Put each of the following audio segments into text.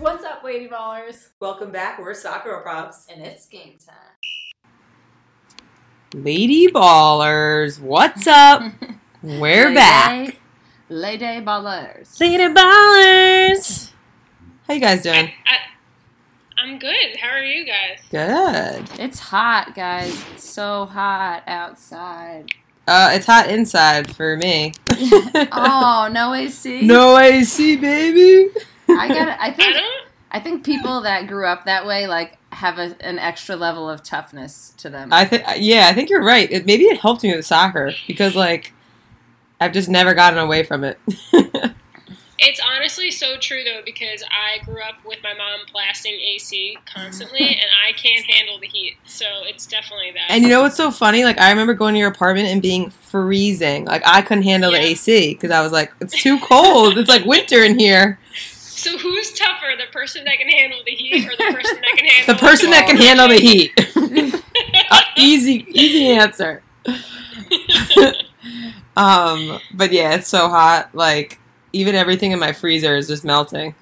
What's up, Lady Ballers? Welcome back. We're SoccerGrlProbs. And it's game time. Lady Ballers, what's up? We're Lady- back. Lady Ballers. Lady Ballers. How you guys doing? I, I'm good. How are you guys? Good. It's hot, guys. It's so hot outside. Uh, it's hot inside for me. oh, no AC? no AC, baby. I got I I think don't. I think people that grew up that way like have a, an extra level of toughness to them. I think, yeah, I think you're right. It, maybe it helped me with soccer because, like, I've just never gotten away from it. It's honestly so true though because I grew up with my mom blasting AC constantly, and I can't handle the heat. So it's definitely that. and you know what's so funny? Like, I remember going to your apartment and being freezing. Like, I couldn't handle the AC because I was like, it's too cold. it's like winter in here. So who's tougher, the person that can handle the heat or the person that can handle The heat? The person that can handle the heat. Uh, easy, easy answer. um, but yeah, it's so hot. Like even everything in my freezer is just melting.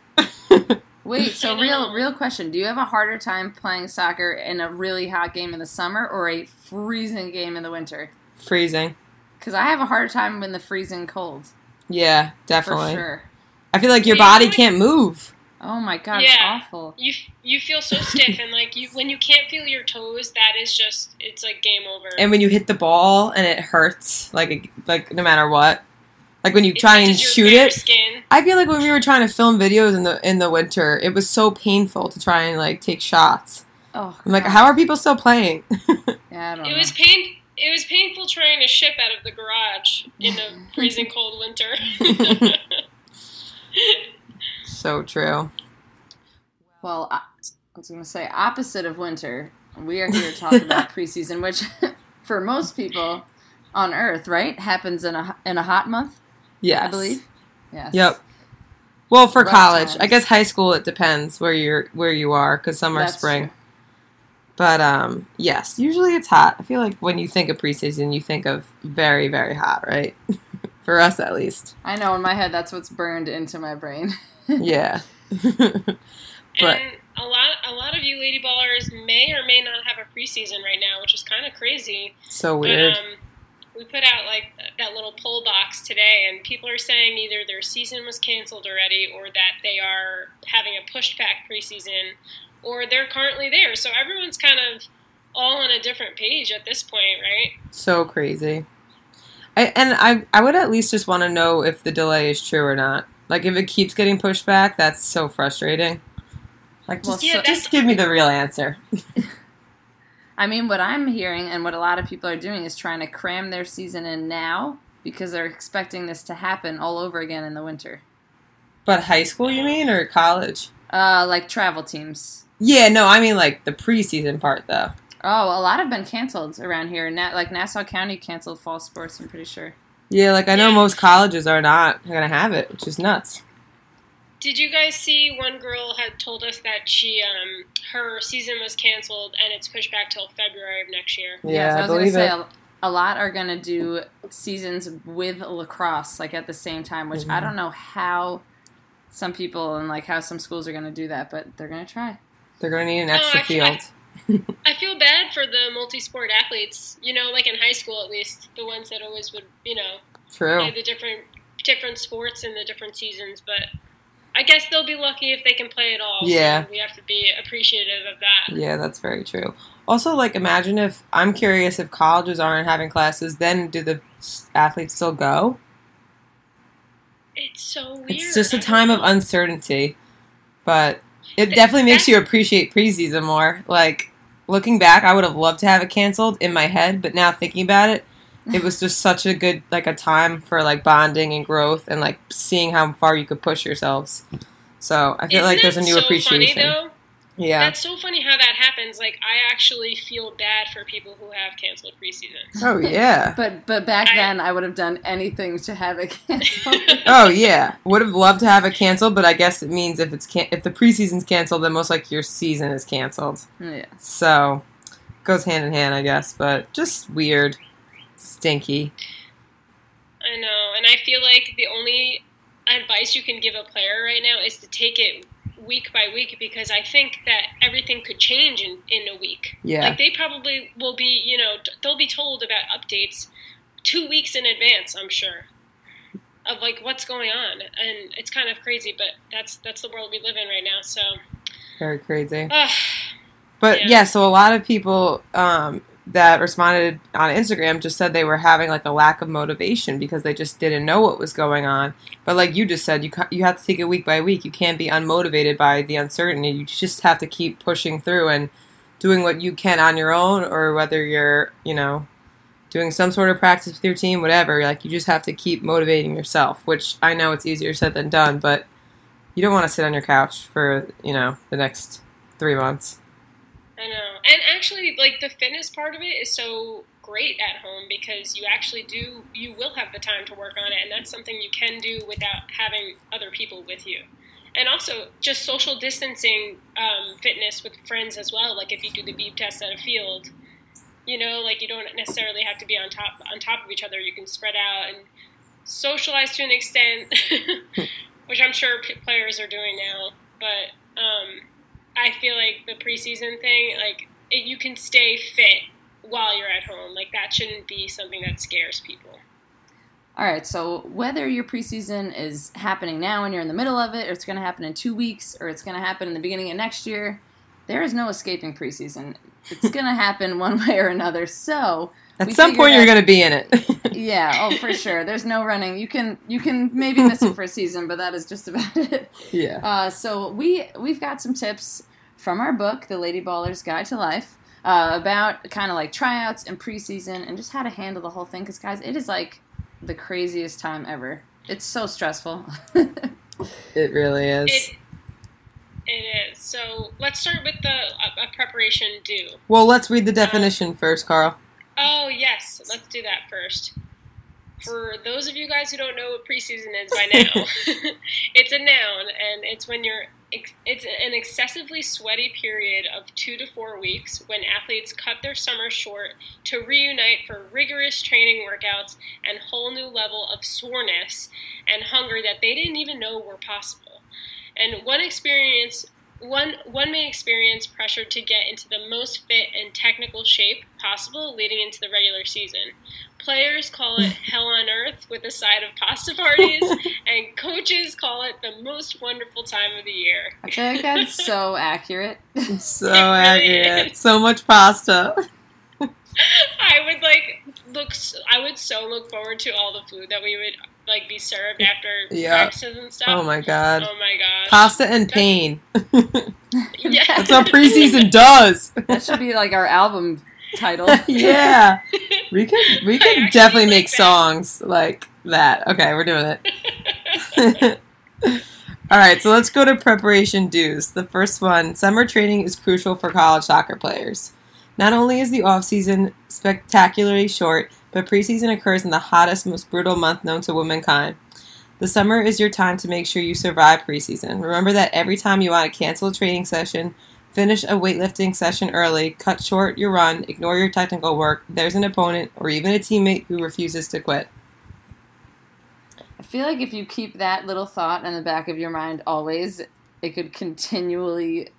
Wait, so real real question. Do you have a harder time playing soccer in a really hot game in the summer or a freezing game in the winter? Freezing. Cuz I have a harder time in the freezing cold. Yeah, definitely. For definitely. sure. I feel like your body like- can't move. Oh my god, it's Yeah. awful. You you feel so stiff, and like you when you can't feel your toes, that is just it's like game over. And when you hit the ball and it hurts, like like no matter what. Like when you It try and shoot it. Skin. I feel like when we were trying to film videos in the in the winter, it was so painful to try and like take shots. Oh. I'm like, how are people still playing? Yeah, I don't It know. was pain. It was painful trying to ship out of the garage in the freezing cold winter. so true. Well, I, was going to say opposite of winter. We are here to talk about preseason, which for most people on Earth, right, happens in a in a hot month. Yes. I believe. Yes. Yep. Well, for Rough college, I guess high school it depends where you're where you are because some are That's spring. true. But um, yes, usually it's hot. I feel like when you think of preseason, you think of very very hot, right? For us at least. I know in my head that's what's burned into my brain. Yeah. But- and a lot, a lot of you lady ballers may or may not have a preseason right now, which is kind of crazy. so weird. But um, we put out like that little poll box today, and people are saying either their season was canceled already, or that they are having a pushed back preseason, or they're currently there. So everyone's kind of all on a different page at this point, right? so crazy. I, and I I would at least just want to know if the delay is true or not. Like if it keeps getting pushed back, that's so frustrating. Like Well, just, Yeah, that's- just give me the real answer. I mean, what I'm hearing and what a lot of people are doing is trying to cram their season in now because they're expecting this to happen all over again in the winter. But high school, you mean, or college? Uh, like travel teams. Yeah, no, I mean like the preseason part though. Oh, a lot have been canceled around here. Na- like Nassau County canceled fall sports. I'm pretty sure. Yeah, like I know Yeah. most colleges are not gonna have it, which is nuts. Did you guys see one girl had told us that she um her season was canceled and it's pushed back till February of next year? Yeah, Yes, I, I was gonna believe say it. a, a lot are gonna do seasons with lacrosse like at the same time, which I Mhm. don't know how some people and like how some schools are gonna do that, but they're gonna try. They're gonna need an No, extra I feel- field. I feel bad for the multi-sport athletes. You know, like in high school at least, the ones that always would you know True. play the different different sports in the different seasons, but. I guess they'll be lucky if they can play at all. Yeah. So we have to be appreciative of that. Yeah, that's very true. Also, like, imagine if I'm curious if colleges aren't having classes, then do the athletes still go? It's so weird. It's just a time of uncertainty, but it definitely makes you appreciate preseason more. Like, looking back, I would have loved to have it canceled in my head, but now thinking about it, it was just such a good like a time for like bonding and growth and like seeing how far you could push yourselves. So I feel Isn't like there's a new so appreciation. Funny? Yeah. That's so funny how that happens. Like, I actually feel bad for people who have canceled preseason. Oh yeah. But but back I- then I would have done anything to have it canceled. Oh yeah. Would have loved to have it canceled, but I guess it means if it's can- if the preseason's canceled, then most likely your season is canceled. yeah. So goes hand in hand, I guess. But just weird, stinky. I know, and I feel like the only advice you can give a player right now is to take it week by week because I think that everything could change in, in a week. Yeah. Like they probably will be, you know, they'll be told about updates two weeks in advance. I'm sure of like what's going on, and it's kind of crazy, but that's that's the world we live in right now. So, Very crazy. uh, But yeah. Yeah. so a lot of people um, that responded on Instagram just said they were having like a lack of motivation because they just didn't know what was going on. But like you just said, you ca- you have to take it week by week. You can't be unmotivated by the uncertainty. You just have to keep pushing through and doing what you can on your own, or whether you're you know doing some sort of practice with your team, whatever. Like you just have to keep motivating yourself. Which I know it's easier said than done, but you don't want to sit on your couch for you know the next three months. I know. And actually, like the fitness part of it is so great at home because you actually do, you will have the time to work on it, and that's something you can do without having other people with you. And also, just social distancing um, fitness with friends as well. Like if you do the beep test at a field, you know, like you don't necessarily have to be on top on top of each other. You can spread out and socialize to an extent, which I'm sure players are doing now. But um, I feel like the preseason thing, like it, you can stay fit while you're at home. Like that shouldn't be something that scares people. All right, so whether your preseason is happening now and you're in the middle of it, or it's going to happen in two weeks, or it's going to happen in the beginning of next year, there is no escaping preseason. It's going to happen one way or another. So, At some figured point, you're going to be in it. yeah, oh for sure. There's no running. You can you can maybe miss it for a season, but that is just about it. yeah. Uh, so we we've got some tips from our book, The Lady Baller's Guide to Life, uh, about kind of like tryouts and preseason and just how to handle the whole thing. Because guys, it is like the craziest time ever. It's so stressful. It really is. It it is. So let's start with the a, a preparation due. well, let's read the definition first, Carl. Oh yes, let's do that first. For those of you guys who don't know what preseason is by now, it's a noun, and it's when you're ex- it's an excessively sweaty period of two to four weeks when athletes cut their summer short to reunite for rigorous training workouts and whole new level of soreness and hunger that they didn't even know were possible. And one experience one one may experience pressure to get into the most fit and technical shape possible leading into the regular season. Players call it hell on earth with a side of pasta parties, and coaches call it the most wonderful time of the year. I feel like that's so accurate. So It really accurate. is. So much pasta. I would like look. I would so look forward to all the food that we would like be served after Yeah. practices and stuff. Oh my god. Oh my god. Pasta and pain. Yeah. That's what preseason does. That should be like our album title. yeah. We could we I could definitely like make that. songs like that. Okay, we're doing it. All right, so let's go to preparation dues. The first one, summer training is crucial for college soccer players. Not only is the off-season spectacularly short, but preseason occurs in the hottest, most brutal month known to womankind. The summer is your time to make sure you survive preseason. Remember that every time you want to cancel a training session, finish a weightlifting session early, cut short your run, ignore your technical work, there's an opponent or even a teammate who refuses to quit. I feel like if you keep that little thought in the back of your mind always, it could continually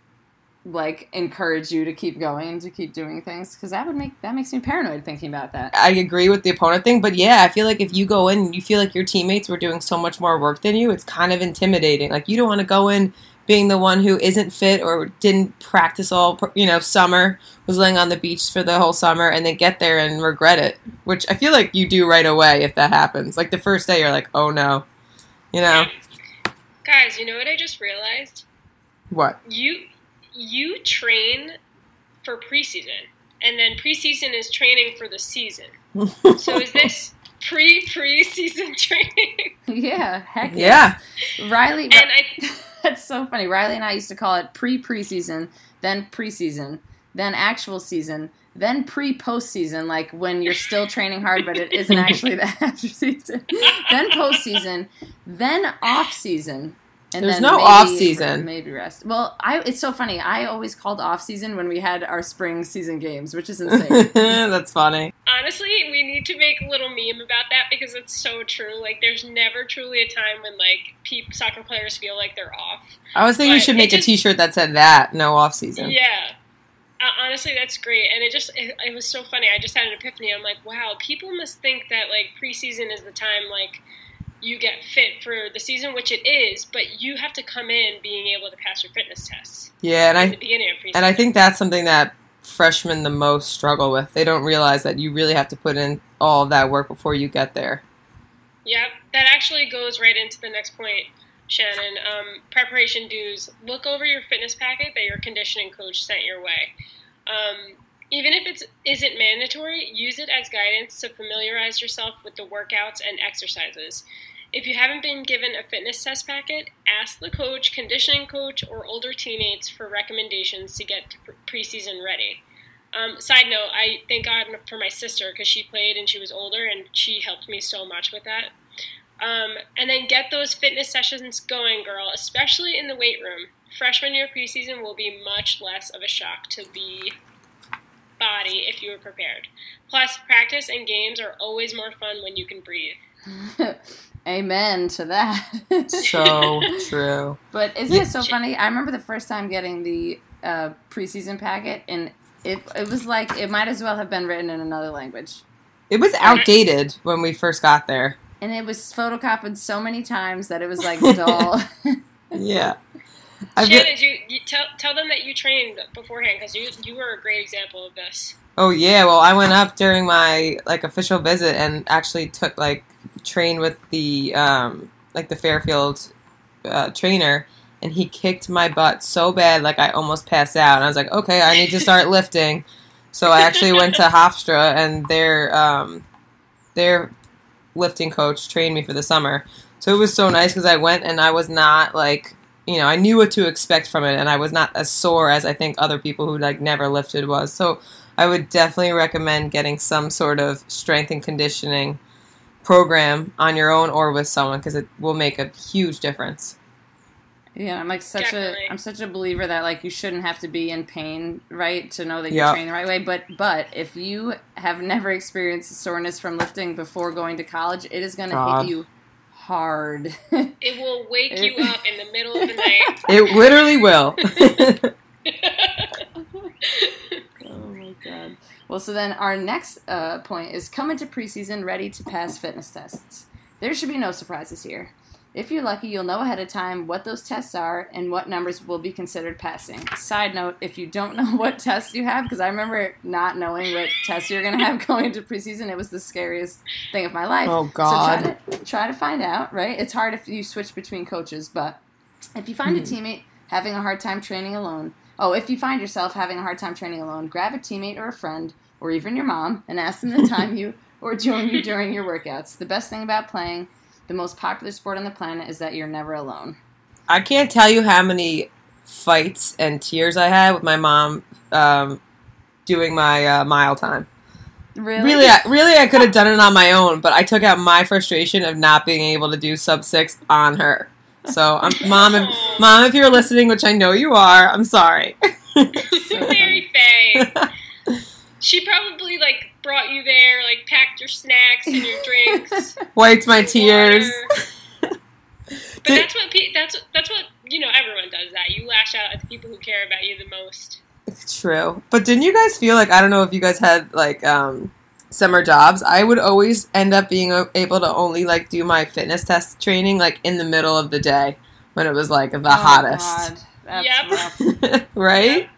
like encourage you to keep going and to keep doing things because that would make that makes me paranoid thinking about that. I agree with the opponent thing, but yeah, I feel like if you go in and you feel like your teammates were doing so much more work than you, it's kind of intimidating. Like you don't want to go in being the one who isn't fit or didn't practice all, you know, summer, was laying on the beach for the whole summer and then get there and regret it, which I feel like you do right away if that happens. Like the first day you're like, "Oh no." You know? Guys, you know what I just realized? What? You you train for preseason, and then preseason is training for the season. So is this pre preseason training? yeah, heck yeah. yes. Riley, And I that's so funny. Riley and I used to call it pre preseason, then preseason, then actual season, then pre postseason, like when you're still training hard, but it isn't actually the after season. then postseason, then off season, And There's then no maybe- off-season. Maybe rest. Well, I it's so funny. I always called off season when we had our spring season games, which is insane. That's funny. Honestly, we need to make a little meme about that because it's so true. Like, there's never truly a time when like peop soccer players feel like they're off. I was thinking we should make a just- T-shirt that said that no off season. Yeah. Uh, honestly, that's great, and it just it, it was so funny. I just had an epiphany. I'm like, wow, people must think that like preseason is the time like you get fit for the season, which it is, but you have to come in being able to pass your fitness tests Yeah, and I beginning of preseason. and I think that's something that freshmen the most struggle with. They don't realize that you really have to put in all of that work before you get there. Yep, that actually goes right into the next point, Shannon. Um, preparation dues. Look over your fitness packet that your conditioning coach sent your way. Um, even if it isn't mandatory, use it as guidance to familiarize yourself with the workouts and exercises. If you haven't been given a fitness test packet, ask the coach, conditioning coach, or older teammates for recommendations to get preseason ready. Um, side note, I thank God for my sister because she played and she was older and she helped me so much with that. Um, and then get those fitness sessions going, girl, especially in the weight room. Freshman year preseason will be much less of a shock to the body if you are prepared. Plus, practice and games are always more fun when you can breathe. Amen to that. So true. But isn't it so funny? I remember the first time getting the uh, preseason packet, and it it was like it might as well have been written in another language, It was outdated when we first got there. and it was photocopied so many times that it was like dull. Yeah. Shannon, you, you tell, tell them that you trained beforehand because you, you were a great example of this. oh yeah, well I went up during my like official visit and actually took like trained with the um like the Fairfield uh, trainer and he kicked my butt so bad like I almost passed out and I was like, "Okay, I need to start lifting." So I actually went to Hofstra and their um their lifting coach trained me for the summer. So it was so nice because I went and I was not like, you know, I knew what to expect from it, and I was not as sore as I think other people who like never lifted was. So I would definitely recommend getting some sort of strength and conditioning program on your own or with someone because it will make a huge difference. yeah, I'm like such Definitely. a I'm such a believer that like you shouldn't have to be in pain, right, to know that Yeah. you're training the right way. But but if you have never experienced soreness from lifting before going to college, it is going to hit you hard. It will wake you up in the middle of the night. It literally will. Oh my god. Well, so then our next uh, point is come into preseason ready to pass fitness tests. There should be no surprises here. If you're lucky, you'll know ahead of time what those tests are and what numbers will be considered passing. Side note, if you don't know what tests you have, because I remember not knowing what tests you're going to have going into preseason, it was the scariest thing of my life. Oh, So God. try to, try to find out, right? It's hard if you switch between coaches, but if you find a hmm. teammate having a hard time training alone, oh, if you find yourself having a hard time training alone, grab a teammate or a friend or even your mom and ask them to time you or join you during your workouts. The best thing about playing the most popular sport on the planet is that you're never alone. I can't tell you how many fights and tears I had with my mom um, doing my uh, mile time. Really? Really, I, really, I could have done it on my own, but I took out my frustration of not being able to do sub six on her. So, I'm, mom, if, mom, if you're listening, which I know you are, I'm sorry. Mary Faye. She probably like brought you there, like packed your snacks and your drinks. Wiped my tears. But Did- that's what pe- that's that's what you know. Everyone does that. You lash out at the people who care about you the most. It's True. But didn't you guys feel like I don't know if you guys had like um summer jobs. I would always end up being able to only like do my fitness test training like in the middle of the day when it was like the Oh, hottest. God. That's Yep. rough. right?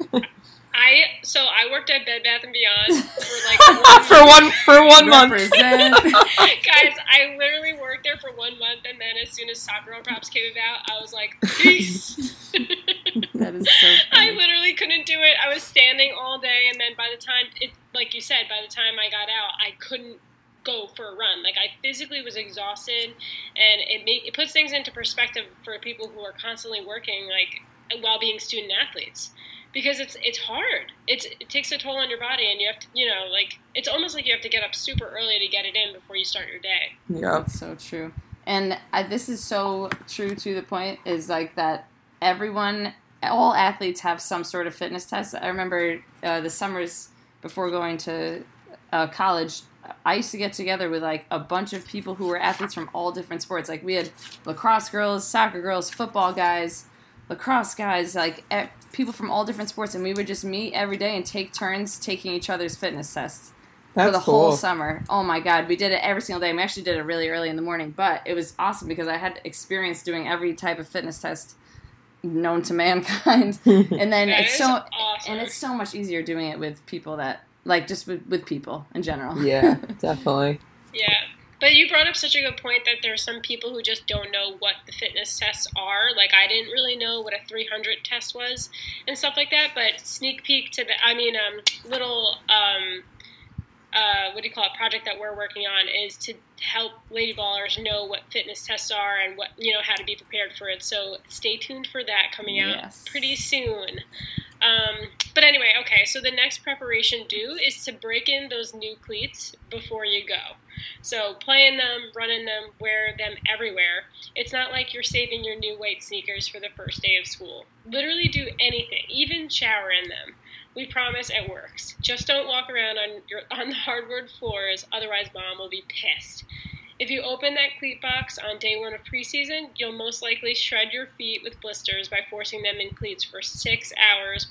I so I worked at Bed Bath and Beyond for like for one for one month. Guys, I literally worked there for one month, and then as soon as SoccerGrlProbs came about, I was like, peace. that is so I literally couldn't do it. I was standing all day, and then by the time it, like you said, by the time I got out, I couldn't go for a run. Like I physically was exhausted, and it make, it puts things into perspective for people who are constantly working, like while being student athletes, because it's it's hard. It's it takes a toll on your body, and you have to, you know, like it's almost like you have to get up super early to get it in before you start your day. Yeah, That's so true. And I, this is so true to the point is like that everyone, all athletes have some sort of fitness test. I remember uh, the summers before going to uh, college, I used to get together with like a bunch of people who were athletes from all different sports. Like we had lacrosse girls, soccer girls, football guys, lacrosse guys, like e- people from all different sports, and we would just meet every day and take turns taking each other's fitness tests That's for the cool. whole summer. Oh my god, we did it every single day. We actually did it really early in the morning, but it was awesome because I had experience doing every type of fitness test known to mankind. and then That it's so awesome. and it's so much easier doing it with people that like just with, with people in general. yeah, definitely. Yeah. But you brought up such a good point that there are some people who just don't know what the fitness tests are. Like I didn't really know what a 300 test was and stuff like that. But sneak peek to the, I mean, um, little, um, uh, what do you call it? Project that we're working on is to help lady ballers know what fitness tests are and what you know how to be prepared for it. So stay tuned for that coming out Yes. pretty soon. Um, but anyway, okay. So the next preparation due is to break in those new cleats before you go. So playing them, running them, wear them everywhere. It's not like you're saving your new white sneakers for the first day of school. Literally do anything, even shower in them. We promise it works. Just don't walk around on your on the hardwood floors, otherwise mom will be pissed. If you open that cleat box on day one of preseason, you'll most likely shred your feet with blisters by forcing them in cleats for six hours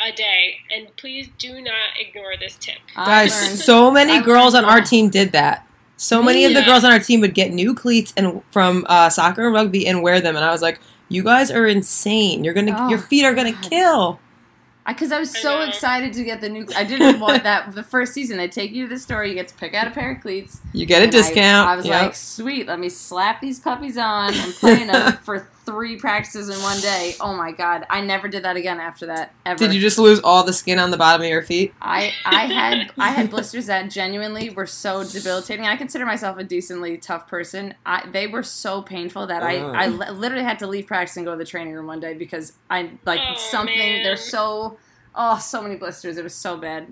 a day. And please do not ignore this tip. Guys, so many I girls on learned our team did that. So many of the girls on our team would get new cleats and from uh, soccer and rugby and wear them, and I was like, "You guys are insane! You're gonna, Oh, your feet are gonna God. kill." Because I was I so know. excited to get the new. I didn't want that the first season. They take you to the store, you get to pick out a pair of cleats. You get a and I- discount. I, was Yep. like, sweet, let me slap these puppies on and play in them for three practices in one day. Oh my god, I never did that again after that ever. "Did you just lose all the skin on the bottom of your feet?" I I had I had blisters that genuinely were so debilitating. I consider myself a decently tough person. I, they were so painful that I, Oh. I li- literally had to leave practice and go to the training room one day because I like Oh, something. man. They're so oh so many blisters. It was so bad.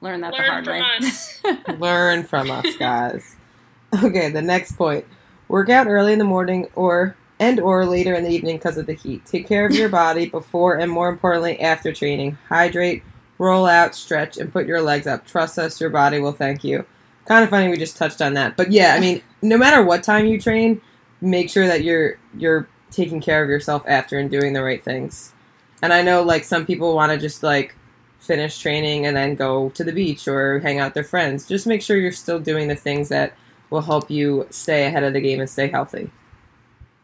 Learn that the hard from way. us. Learn from us, guys. Okay, the next point: work out early in the morning or and or later in the evening because of the heat. Take care of your body before and more importantly after training. Hydrate, roll out, stretch, and put your legs up. Trust us, your body will thank you. Kind of funny we just touched on that, but yeah, I mean, no matter what time you train, make sure that you're you're taking care of yourself after and doing the right things. And I know like some people want to just like finish training and then go to the beach or hang out with their friends. Just make sure you're still doing the things that will help you stay ahead of the game and stay healthy.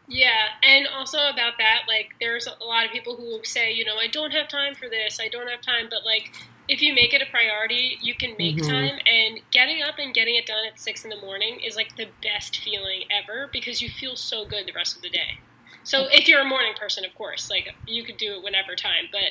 Yeah, and also about that, like, there's a lot of people who say, you know, I don't have time for this, I don't have time, but like, if you make it a priority, you can make Mhm. time, and getting up and getting it done at six in the morning is like the best feeling ever because you feel so good the rest of the day. So if you're a morning person, of course, like you could do it whenever time, but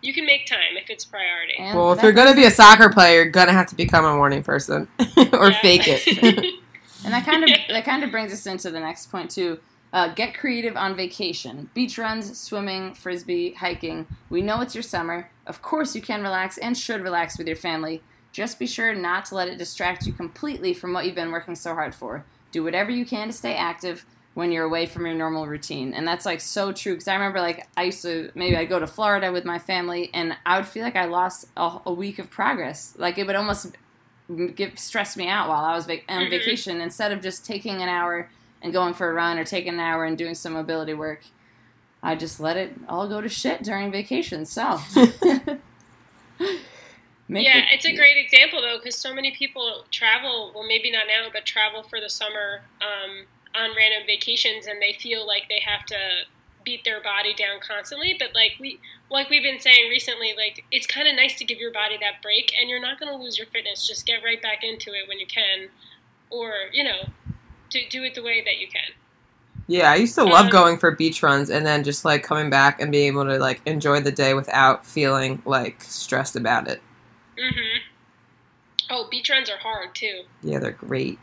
you can make time if it's priority. And Well, if you're going to be a soccer player, you're going to have to become a morning person or fake it. And that kind of that kind of brings us into the next point too. Uh, get creative on vacation. Beach runs, swimming, frisbee, hiking. We know it's your summer. Of course, you can relax and should relax with your family. Just be sure not to let it distract you completely from what you've been working so hard for. Do whatever you can to stay active when you're away from your normal routine. And that's like so true because I remember like I used to maybe I'd go to Florida with my family and I would feel like I lost a, a week of progress. Like it would almost get stress me out while I was vac- on Mhm. vacation instead of just taking an hour and going for a run or taking an hour and doing some mobility work. I just let it all go to shit during vacation. So, Make yeah, it- it's a great example though, because so many people travel. Well, maybe not now, but travel for the summer um, on random vacations, and they feel like they have to beat their body down constantly. But like we, like we've been saying recently, like it's kind of nice to give your body that break, and you're not going to lose your fitness. Just get right back into it when you can, or you know, do do it the way that you can. Yeah, I used to love Um, going for beach runs and then just like coming back and being able to like enjoy the day without feeling like stressed about it. hmm Oh, beach runs are hard too. Yeah, they're great.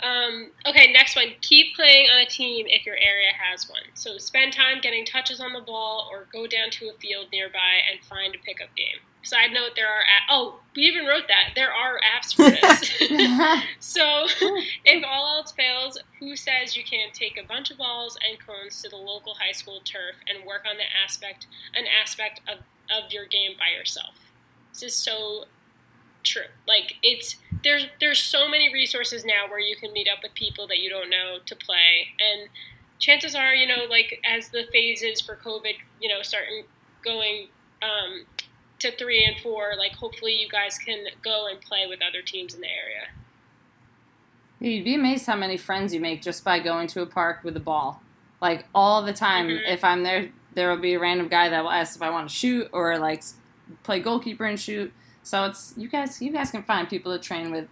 Um, okay, next one. Keep playing on a team if your area has one. So spend time getting touches on the ball or go down to a field nearby and find a pickup game. Side note, there are oh, we even wrote that there are apps for this. so, if all else fails, who says you can't take a bunch of balls and cones to the local high school turf and work on the aspect an aspect of, of your game by yourself? This is so true. Like it's there's there's so many resources now where you can meet up with people that you don't know to play and chances are, you know, like as the phases for COVID, you know, starting going um, to three and four, like hopefully you guys can go and play with other teams in the area. You'd be amazed how many friends you make just by going to a park with a ball. Like all the time, Mhm. if I'm there, there will be a random guy that will ask if I want to shoot or like play goalkeeper and shoot. So it's you guys. You guys can find people to train with.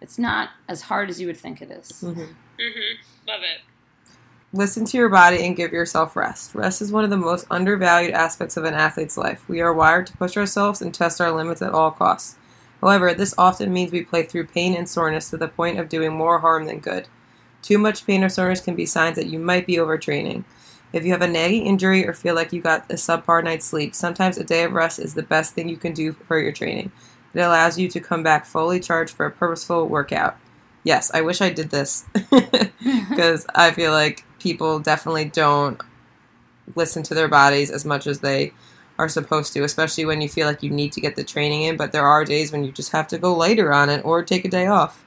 It's not as hard as you would think it is. Mhm. Mm-hmm. Love it. Listen to your body and give yourself rest. Rest is one of the most undervalued aspects of an athlete's life. We are wired to push ourselves and test our limits at all costs. However, this often means we play through pain and soreness to the point of doing more harm than good. Too much pain or soreness can be signs that you might be overtraining. If you have a nagging injury or feel like you got a subpar night's sleep, sometimes a day of rest is the best thing you can do for your training. It allows you to come back fully charged for a purposeful workout. Yes, I wish I did this because I feel like people definitely don't listen to their bodies as much as they are supposed to, especially when you feel like you need to get the training in. But there are days when you just have to go lighter on it or take a day off.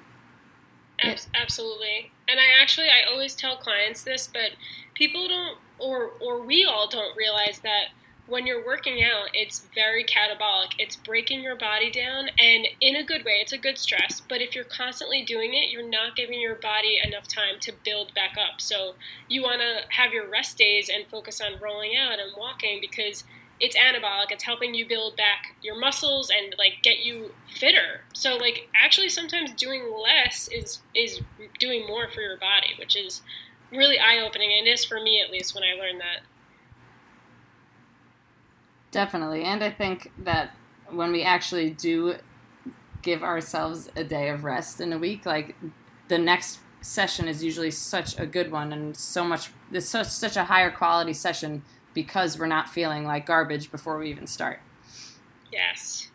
Absolutely. And I actually I always tell clients this, but people don't or or we all don't realize that when you're working out, it's very catabolic. It's breaking your body down and in a good way, it's a good stress, but if you're constantly doing it, you're not giving your body enough time to build back up. So you want to have your rest days and focus on rolling out and walking because it's anabolic. It's helping you build back your muscles and like get you fitter. So like actually sometimes doing less is is doing more for your body, which is really eye opening and is for me at least when I learned that. Definitely. And I think that when we actually do give ourselves a day of rest in a week, like the next session is usually such a good one and so much it's such such a higher quality session because we're not feeling like garbage before we even start. Yes.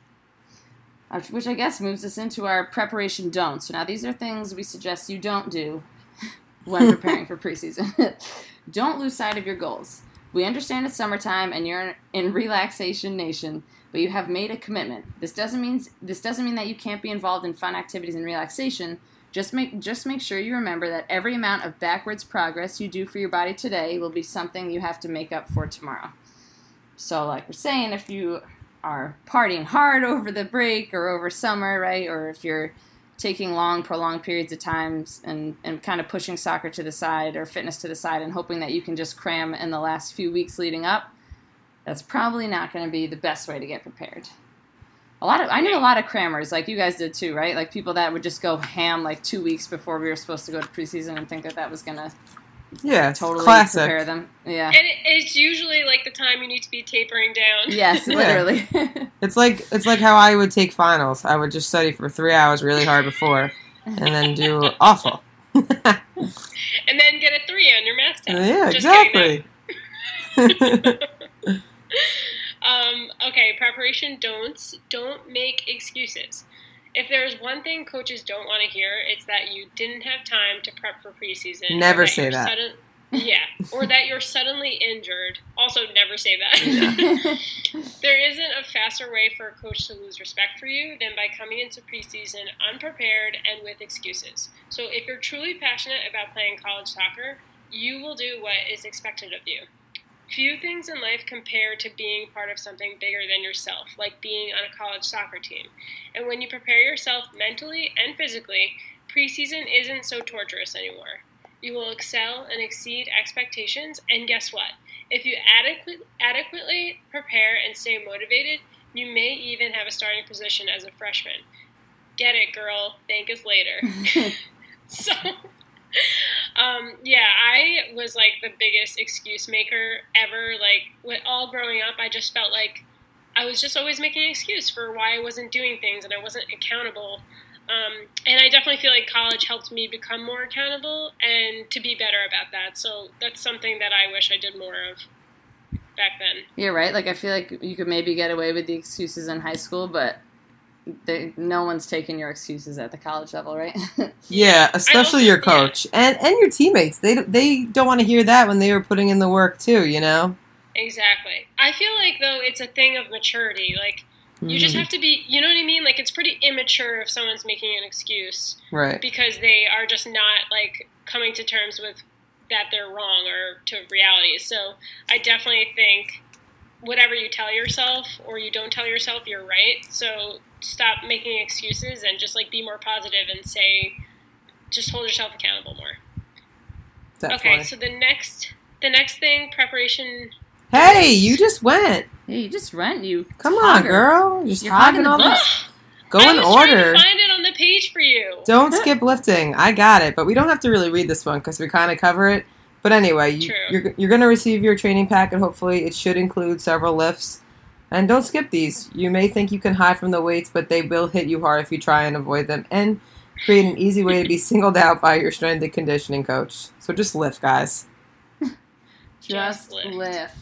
Which I guess moves us into our preparation don't. So now these are things we suggest you don't do when preparing for preseason. don't lose sight of your goals. We understand it's summertime and you're in relaxation nation, but you have made a commitment. This doesn't mean this doesn't mean that you can't be involved in fun activities and relaxation. Just make just make sure you remember that every amount of backwards progress you do for your body today will be something you have to make up for tomorrow. So like we're saying if you are partying hard over the break or over summer, right? Or if you're taking long, prolonged periods of times and, and kind of pushing soccer to the side or fitness to the side and hoping that you can just cram in the last few weeks leading up, that's probably not going to be the best way to get prepared. A lot of I knew a lot of crammers, like you guys did too, right? Like people that would just go ham like two weeks before we were supposed to go to preseason and think that that was going to Yeah, totally classic. prepare them. Yeah. And it, it's usually like the time you need to be tapering down. Yes, Yeah. literally. It's like it's like how I would take finals. I would just study for three hours really hard before, and then do awful. And then get a three on your math test. yeah, Just exactly. Um, okay, preparation don'ts. Don't make excuses. If there's one thing coaches don't want to hear, it's that you didn't have time to prep for preseason. or Never say that. Sudden, yeah, or that you're suddenly injured. Also, never say that. there isn't a faster way for a coach to lose respect for you than by coming into preseason unprepared and with excuses. So, if you're truly passionate about playing college soccer, you will do what is expected of you. Few things in life compare to being part of something bigger than yourself, like being on a college soccer team. And when you prepare yourself mentally and physically, preseason isn't so torturous anymore. You will excel and exceed expectations, and guess what? If you adequate, adequately prepare and stay motivated, you may even have a starting position as a freshman. Get it, girl. Thank us later. so, was like the biggest excuse maker ever. Like, with all growing up, I just felt like I was just always making an excuse for why I wasn't doing things and I wasn't accountable. Um, and I definitely feel like college helped me become more accountable and to be better about that. So that's something that I wish I did more of back then. You're right. Like I feel like you could maybe get away with the excuses in high school, but they, no one's taking your excuses at the college level, right? Yeah, especially also- your yeah. coach and and your teammates. They they don't want to hear that when they were putting in the work too. You know. Exactly. I feel like though it's a thing of maturity. Like you just Mhm. have to be. You know what I mean? Like it's pretty immature if someone's making an excuse right. because they are just not like coming to terms with that they're wrong or to reality. So I definitely think whatever you tell yourself or you don't tell yourself, you're right. So stop making excuses and just like be more positive and say, just hold yourself accountable more. Definitely. Okay, so the next the next thing preparation. hey, you just went. yeah, you just rent you. Come on, hogger. girl. Just You're hogging hogging the all book. this. Go I in was trying order. to find it on the page for you. Don't skip lifting. I got it, but we don't have to really read this one because we kind of cover it. But anyway, you, True. you're you're gonna receive your training packet. Hopefully, it should include several lifts. And don't skip these. You may think you can hide from the weights, but they will hit you hard if you try and avoid them. And create an easy way to be singled out by your strength and conditioning coach. So just lift, guys. Just Just lift. lift.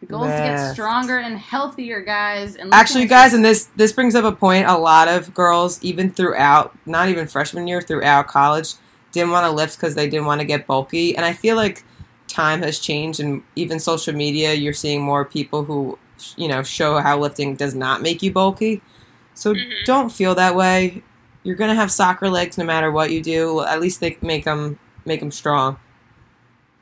The goal is to get stronger and healthier, guys. And Actually, looking at guys, and this this brings up a point. A lot of girls, even throughout, not even freshman year, throughout college, didn't want to lift because they didn't want to get bulky. And I feel like time has changed, and even social media, you're seeing more people who, you know, show how lifting does not make you bulky. So Mhm. don't feel that way. You're gonna have soccer legs no matter what you do. At least they make them make them strong.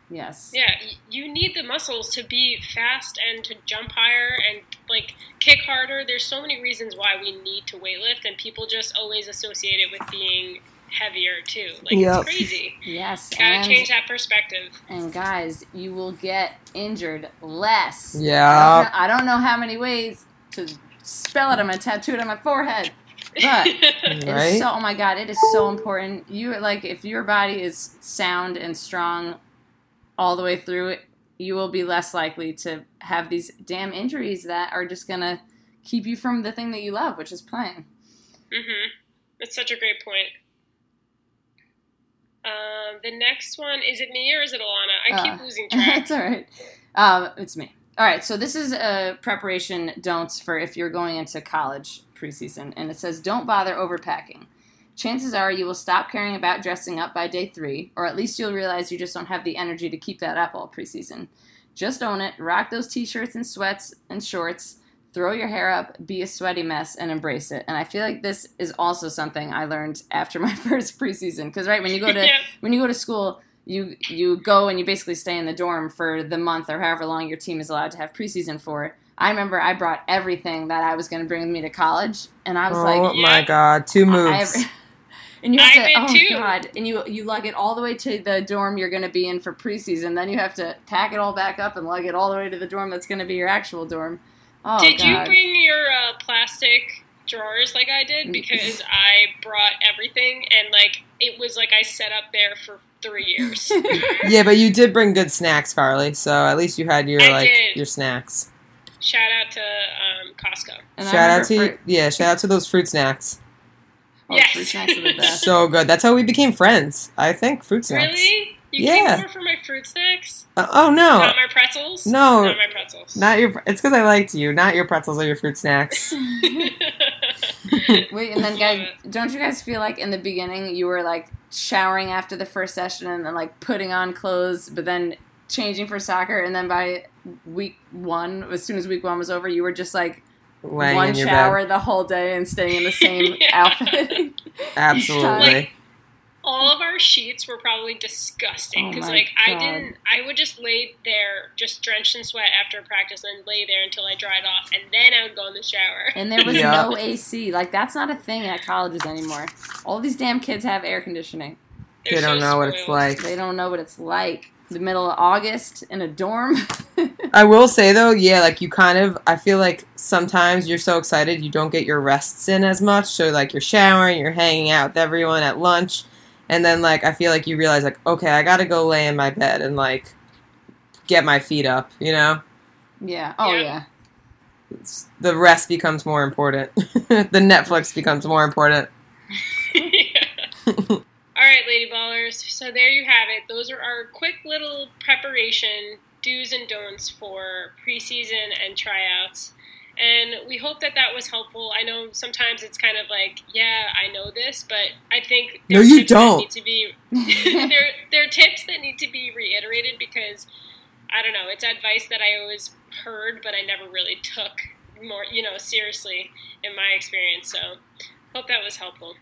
Yes. Yeah, you need the muscles to be fast and to jump higher and like kick harder. There's so many reasons why we need to weightlift, and people just always associate it with being heavier too. Like Yep. it's crazy. Yes. Gotta and, change that perspective. and guys, you will get injured less. I don't, Yeah. know, I don't know how many ways to spell it. I'm gonna tattoo it on my forehead. But It is Right? so. Oh my god, it is so important. You like if your body is sound and strong all the way through it, you will be less likely to have these damn injuries that are just gonna keep you from the thing that you love, which is playing. hmm That's such a great point. Um, the next one is it me or is it Alana? I keep Uh, losing track. it's all right. Um, it's me. All right, so this is a preparation don'ts for if you're going into college preseason, and it says don't bother overpacking. Chances are you will stop caring about dressing up by day three, or at least you'll realize you just don't have the energy to keep that up all preseason. Just own it, rock those t shirts and sweats and shorts, throw your hair up, be a sweaty mess, and embrace it. And I feel like this is also something I learned after my first preseason. Because, right, when you go to yeah. when you go to school, you you go and you basically stay in the dorm for the month or however long your team is allowed to have preseason for. I remember I brought everything that I was going to bring with me to college, and I was oh like, Yeah. my god, two moves. I- and you have I to, oh too. god, and you you lug it all the way to the dorm you're going to be in for preseason. Then you have to pack it all back up and lug it all the way to the dorm that's going to be your actual dorm. Oh did god. you bring your uh, plastic drawers like I did? Because I brought everything and like it was like I set up there for three years. Yeah, but you did bring good snacks, Carly. So at least you had your I like did. your snacks. Shout out to um, Costco. And shout out to remember yeah, shout out to those fruit snacks. Oh, Yes. fruit snacks are the best. So good. That's how we became friends. I think fruit snacks. Really? You Yeah. came over for my fruit snacks? Uh, oh no, Not my pretzels? No. Not my pretzels. not your. It's because I liked you, not your pretzels or your fruit snacks. Wait, and then guys, don't you guys feel like in the beginning you were like showering after the first session and then like putting on clothes, but then changing for soccer, and then by week one, as soon as week one was over, you were just like Laying one shower bed. the whole day and staying in the same Yeah. outfit. Absolutely. Like, All of our sheets were probably disgusting Oh because, my like, I didn't. I would just lay there, just drenched in sweat after practice, and lay there until I dried off, and then I would go in the shower. and there was Yeah. no AC. Like that's not a thing at colleges anymore. All these damn kids have air conditioning. They're they don't so know what it's like. They don't know what it's like. The middle of August in a dorm. I will say though, yeah, like you kind of. I feel like sometimes you're so excited you don't get your rests in as much. So like you're showering, you're hanging out with everyone at lunch, and then like I feel like you realize like okay, I got to go lay in my bed and like get my feet up. You know, yeah. Oh Yeah. yeah. It's- the rest becomes more important. the Netflix becomes more important. All right, Lady Ballers. So there you have it. Those are our quick little preparation do's and don'ts for preseason and tryouts. And we hope that that was helpful. I know sometimes it's kind of like, yeah, I know this, but I think No, you don't. Need to be there, there are tips that need to be reiterated because I don't know. It's advice that I always heard, but I never really took more, you know, seriously in my experience. So, hope that was helpful.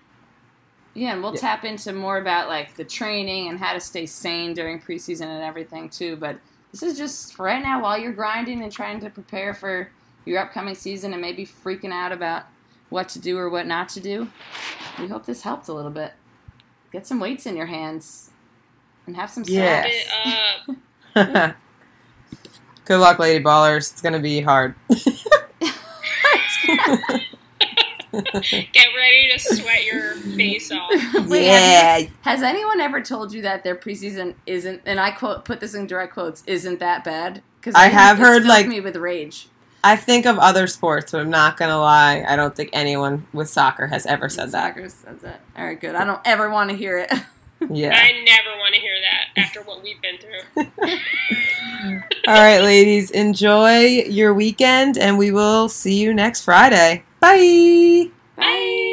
Yeah, and we'll Yeah. tap into more about like the training and how to stay sane during preseason and everything too. But this is just right now while you're grinding and trying to prepare for your upcoming season and maybe freaking out about what to do or what not to do. We hope this helped a little bit. Get some weights in your hands and have some Yeah. sex. Good luck, Lady Ballers. It's gonna be hard. get ready to sweat your face off. Wait, yeah. Has anyone ever told you that their preseason isn't, and I quote put this in direct quotes, isn't that bad? Because I have heard, like- me with rage. I think of other sports, but I'm not gonna lie. I don't think anyone with soccer has ever said that. Soccer says that. All right, good. I don't ever want to hear it. Yeah. I never want to hear that after what we've been through. All right, ladies. Enjoy your weekend, and we will see you next Friday. Bye. Bye.